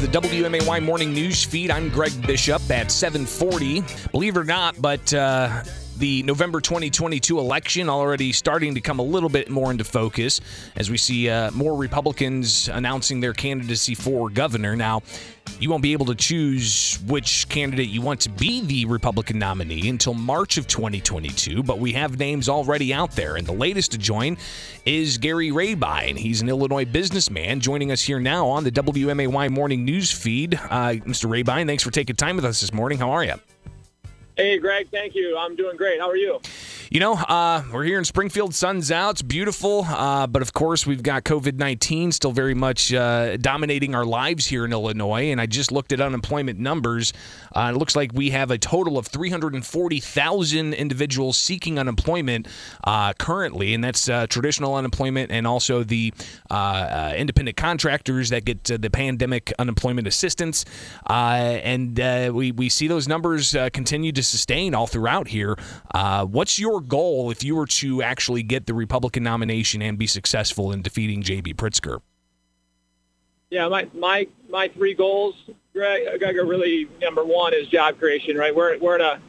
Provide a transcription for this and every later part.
The WMAY morning news feed. I'm Greg Bishop at 740. Believe it or not, but uh, the November 2022 election already starting to come a little bit more into focus as we see uh, more Republicans announcing their candidacy for governor. Now, you won't be able to choose which candidate you want to be the Republican nominee until March of 2022, but we have names already out there. And the latest to join is Gary Rabine. He's an Illinois businessman joining us here now on the WMAY morning news feed. Uh, Mr. Rabine, thanks for taking time with us this morning. How are you? Hey, Greg. Thank you. I'm doing great. How are you? You know, uh, we're here in Springfield. Sun's out. It's beautiful. Uh, but of course, we've got COVID 19 still very much uh, dominating our lives here in Illinois. And I just looked at unemployment numbers. Uh, it looks like we have a total of 340,000 individuals seeking unemployment uh, currently. And that's uh, traditional unemployment and also the independent contractors that get the pandemic unemployment assistance. and we, we see those numbers continue to sustain all throughout here. what's your goal if you were to actually get the Republican nomination and be successful in defeating J.B. Pritzker? Yeah, my my my three goals, Greg, are really number one is job creation. Right, we're we're in a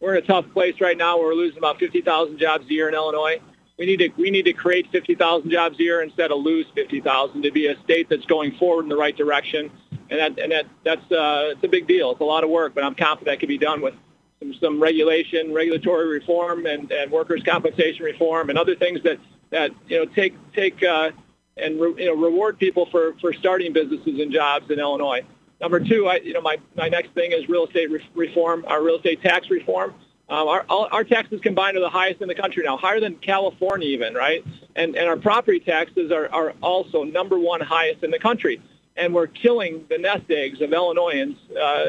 we're in a tough place right now. We're losing about fifty thousand jobs a year in Illinois. We need to we need to create fifty thousand jobs a year instead of lose fifty thousand to be a state that's going forward in the right direction. And that and that that's uh, it's a big deal. It's a lot of work, but I'm confident that can be done with some, some regulation, regulatory reform, and, and workers' compensation reform, and other things that, that you know take take uh, and re, you know reward people for, for starting businesses and jobs in Illinois. Number two, I, you know my, my next thing is real estate re- reform, our real estate tax reform. Um, our, our taxes combined are the highest in the country now, higher than California even, right? And, and our property taxes are, are also number one highest in the country. And we're killing the nest eggs of Illinoisans uh,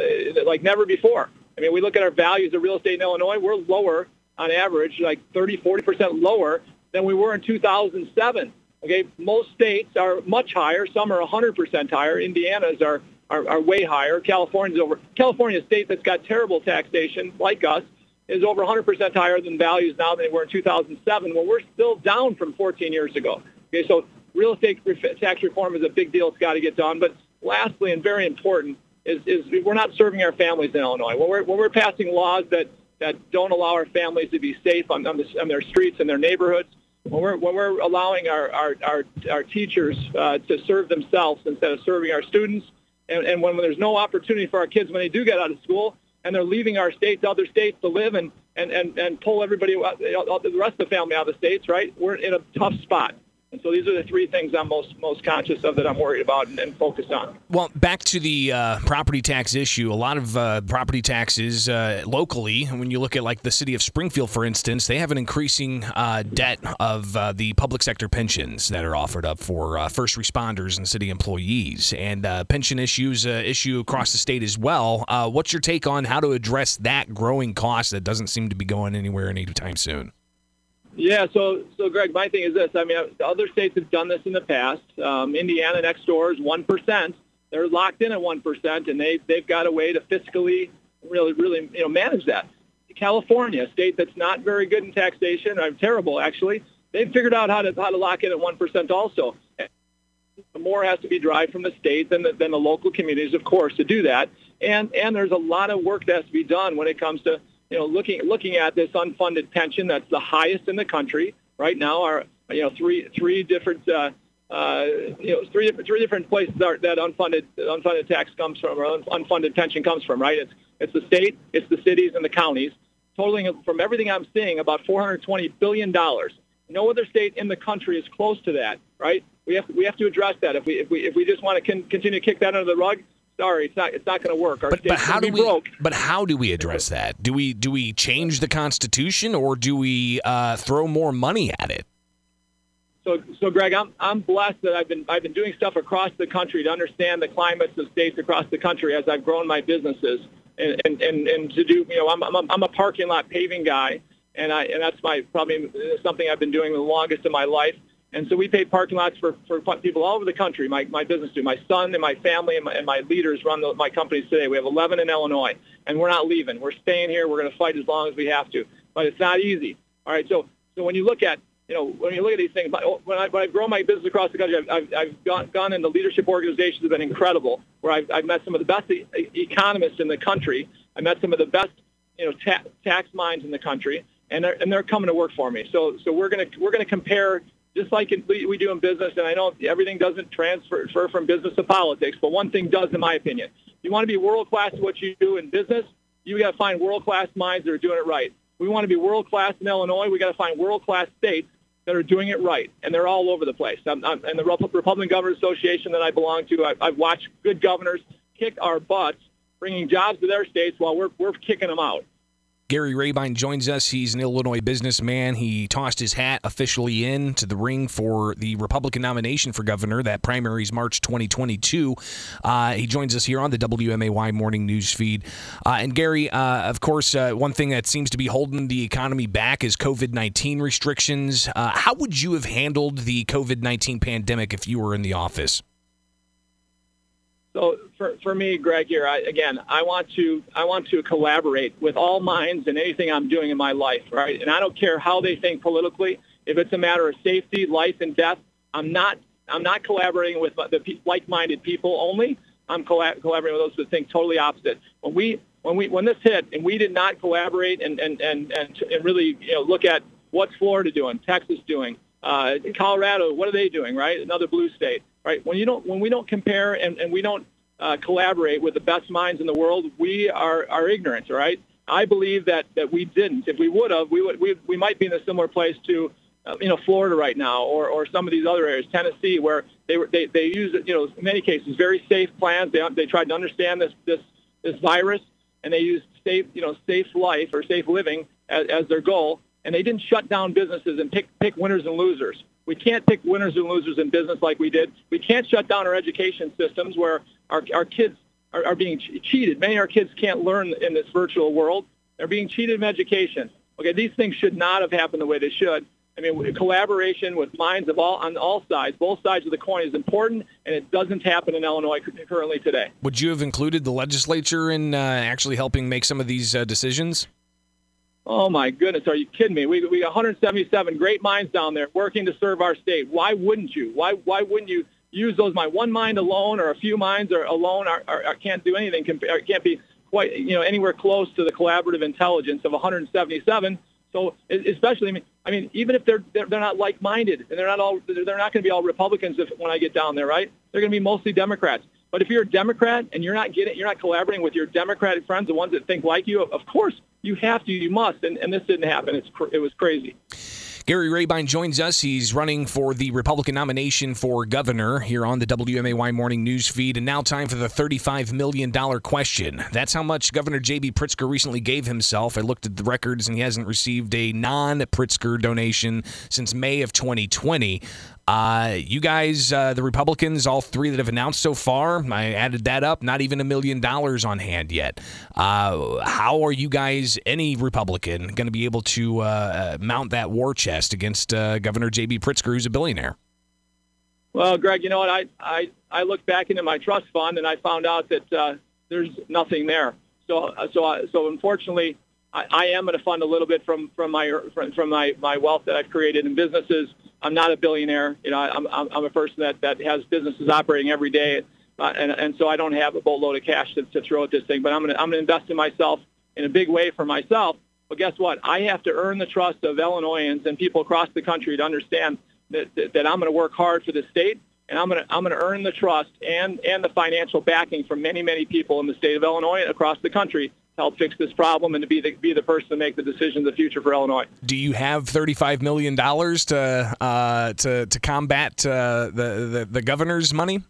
like never before. I mean, we look at our values of real estate in Illinois, we're lower on average, like 30, 40% lower than we were in 2007. Okay, most states are much higher. Some are 100% higher. Indiana's are, are, are way higher. California's over. California, a state that's got terrible taxation, like us, is over 100% higher than values now than they were in 2007. Well, we're still down from 14 years ago. Okay, so real estate tax reform is a big deal. It's got to get done. But lastly, and very important, is, is we're not serving our families in Illinois. When we're, when we're passing laws that, that don't allow our families to be safe on, on, the, on their streets and their neighborhoods, when we're, when we're allowing our, our, our, our teachers uh, to serve themselves instead of serving our students, and, and when there's no opportunity for our kids when they do get out of school, and they're leaving our state to other states to live and, and, and, and pull everybody, the rest of the family out of the states, right? We're in a tough spot. And so these are the three things I'm most most conscious of that I'm worried about and, and focused on. Well, back to the uh, property tax issue. A lot of uh, property taxes uh, locally, when you look at like the city of Springfield, for instance, they have an increasing uh, debt of uh, the public sector pensions that are offered up for uh, first responders and city employees, and pension issues issue across the state as well. what's your take on how to address that growing cost that doesn't seem to be going anywhere anytime soon? Yeah, so so Greg, my thing is this. I mean, other states have done this in the past. Um, Indiana next door is one percent. They're locked in at one percent, and they they've got a way to fiscally really really you know manage that. California, a state that's not very good in taxation, I'm terrible actually. They've figured out how to how to lock in at one percent also. More has to be derived from the state than the, than the local communities, of course, to do that. And and there's a lot of work that has to be done when it comes to you know, looking looking at this unfunded pension that's the highest in the country right now. Are you know three three different uh, uh, you know three three different places are, that unfunded unfunded tax comes from or unfunded pension comes from. Right? It's it's the state, it's the cities, and the counties, totaling from everything I'm seeing about 420 billion dollars. No other state in the country is close to that. Right? We have we have to address that. If we if we if we just want to con- continue to kick that under the rug, sorry, it's not it's not going to work. Our but, but how do we? Broke. But how do we address that? Do we do we change the Constitution or do we uh, throw more money at it? So, so Greg, I'm I'm blessed that I've been I've been doing stuff across the country to understand the climates of states across the country as I've grown my businesses and and and, and to do you know I'm, I'm a, I'm a parking lot paving guy and I and that's my probably something I've been doing the longest of my life and so we pay parking lots for, for people all over the country. My, my business do. My son and my family and my, and my leaders run the, my companies today. We have 11 in Illinois, and we're not leaving. We're staying here. We're going to fight as long as we have to. But it's not easy. All right. So so when you look at you know, when you look at these things, oh, when, I, when I've grown my business across the country, I've, I've, I've gone, gone into leadership organizations that have been incredible, where I've, I've met some of the best e- economists in the country. I met some of the best, you know, ta- tax minds in the country, and they're, and they're coming to work for me. So, so we're going to we're going to compare just like in, we do in business. And I know everything doesn't transfer from business to politics, but one thing does, in my opinion. You want to be world class at what you do in business, you got to find world class minds that are doing it right. We want to be world class in Illinois. We got to find world class states that are doing it right, and they're all over the place. I'm, I'm, and the Republican Governors Association that I belong to, I, I've watched good governors kick our butts, bringing jobs to their states while we're, we're kicking them out. Gary Rabine joins us. He's an Illinois businessman. He tossed his hat officially in to the ring for the Republican nomination for governor. That primary is March 2022. Uh, he joins us here on the WMAY morning news feed. Uh, and Gary, uh, of course, uh, one thing that seems to be holding the economy back is COVID 19 restrictions. Uh, how would you have handled the COVID 19 pandemic if you were in the office? So for, for me, Greg, here I, again, I want to I want to collaborate with all minds in anything I'm doing in my life, right? And I don't care how they think politically. If it's a matter of safety, life, and death, I'm not I'm not collaborating with the like-minded people only. I'm collab- collaborating with those who think totally opposite. When we when we when this hit and we did not collaborate and and and and, and really you know look at what's Florida doing, Texas doing, uh, Colorado, what are they doing, right? Another blue state right? When you don't, when we don't compare and, and we don't uh, collaborate with the best minds in the world, we are, are ignorant, right? I believe that, that we didn't. If we would have, we would we, we might be in a similar place to, uh, you know, Florida right now, or, or some of these other areas, Tennessee, where they were they, they use you know in many cases very safe plans. They they tried to understand this this this virus, and they used safe you know safe life or safe living as, as their goal, and they didn't shut down businesses and pick pick winners and losers. We can't pick winners and losers in business like we did. We can't shut down our education systems where our, our kids are, are being cheated. Many of our kids can't learn in this virtual world. They're being cheated in education. Okay, these things should not have happened the way they should. I mean, collaboration with minds of all on all sides, both sides of the coin, is important, and it doesn't happen in Illinois currently today. Would you have included the legislature in uh, actually helping make some of these uh, decisions? Oh my goodness, are you kidding me? We we got 177 great minds down there working to serve our state. Why wouldn't you? Why why wouldn't you use those minds? One mind alone or a few minds or alone are, are, are can't do anything. Uh, can't be quite you know anywhere close to the collaborative intelligence of 177. So especially, I mean, I mean, even if they're they're, they're not like-minded and they're not all they're not going to be all Republicans if when I get down there, right? They're going to be mostly Democrats. But if you're a Democrat and you're not getting, you're not collaborating with your Democratic friends, the ones that think like you, of course you have to, you must, and, and this didn't happen. It's it was crazy. Gary Rabine joins us. He's running for the Republican nomination for governor here on the WMAY morning news feed. And now, time for the $35 million question. That's how much Governor J.B. Pritzker recently gave himself. I looked at the records, and he hasn't received a non Pritzker donation since May of 2020. Uh, you guys, uh, the Republicans, all three that have announced so far, I added that up, not even a million dollars on hand yet. Uh, how are you guys, any Republican, going to be able to uh, mount that war chest against uh, Governor J.B. Pritzker, who's a billionaire? Well, Greg, you know what? I, I, I looked back into my trust fund and I found out that uh, there's nothing there. So, so, so unfortunately, I, I am going to fund a little bit from, from my from my, my wealth that I've created in businesses I'm not a billionaire. You know, I'm I'm, I'm a person that that has businesses operating every day, uh, and and so I don't have a boatload of cash to, to throw at this thing. But I'm gonna I'm gonna invest in myself in a big way for myself. But guess what? I have to earn the trust of Illinoisans and people across the country to understand that that, that I'm going to work hard for the state, and I'm going to I'm going to earn the trust and and the financial backing from many many people in the state of Illinois and across the country help fix this problem and to be the, be the person to make the decision of the future for Illinois. Do you have $35 million to, uh, to, to combat uh, the, the, the governor's money?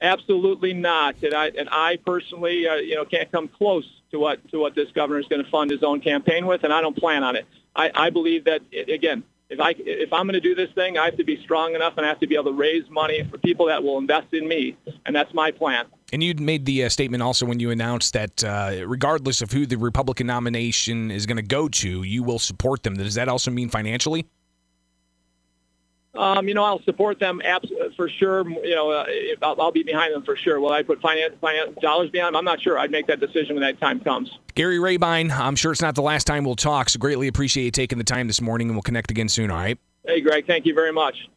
Absolutely not. And I, and I personally, uh, you know, can't come close to what, to what this governor is going to fund his own campaign with, and I don't plan on it. I, I believe that, again, if I if I'm going to do this thing, I have to be strong enough and I have to be able to raise money for people that will invest in me, and that's my plan. And you made the uh, statement also when you announced that uh, regardless of who the Republican nomination is going to go to, you will support them. Does that also mean financially? Um, you know, I'll support them abs- for sure. You know, uh, I'll, I'll, be behind them for sure. Will I put finance, finance dollars behind them? I'm not sure. I'd make that decision when that time comes. Gary Rabine, I'm sure it's not the last time we'll talk, so greatly appreciate you taking the time this morning, and we'll connect again soon, all right? Hey, Greg, thank you very much.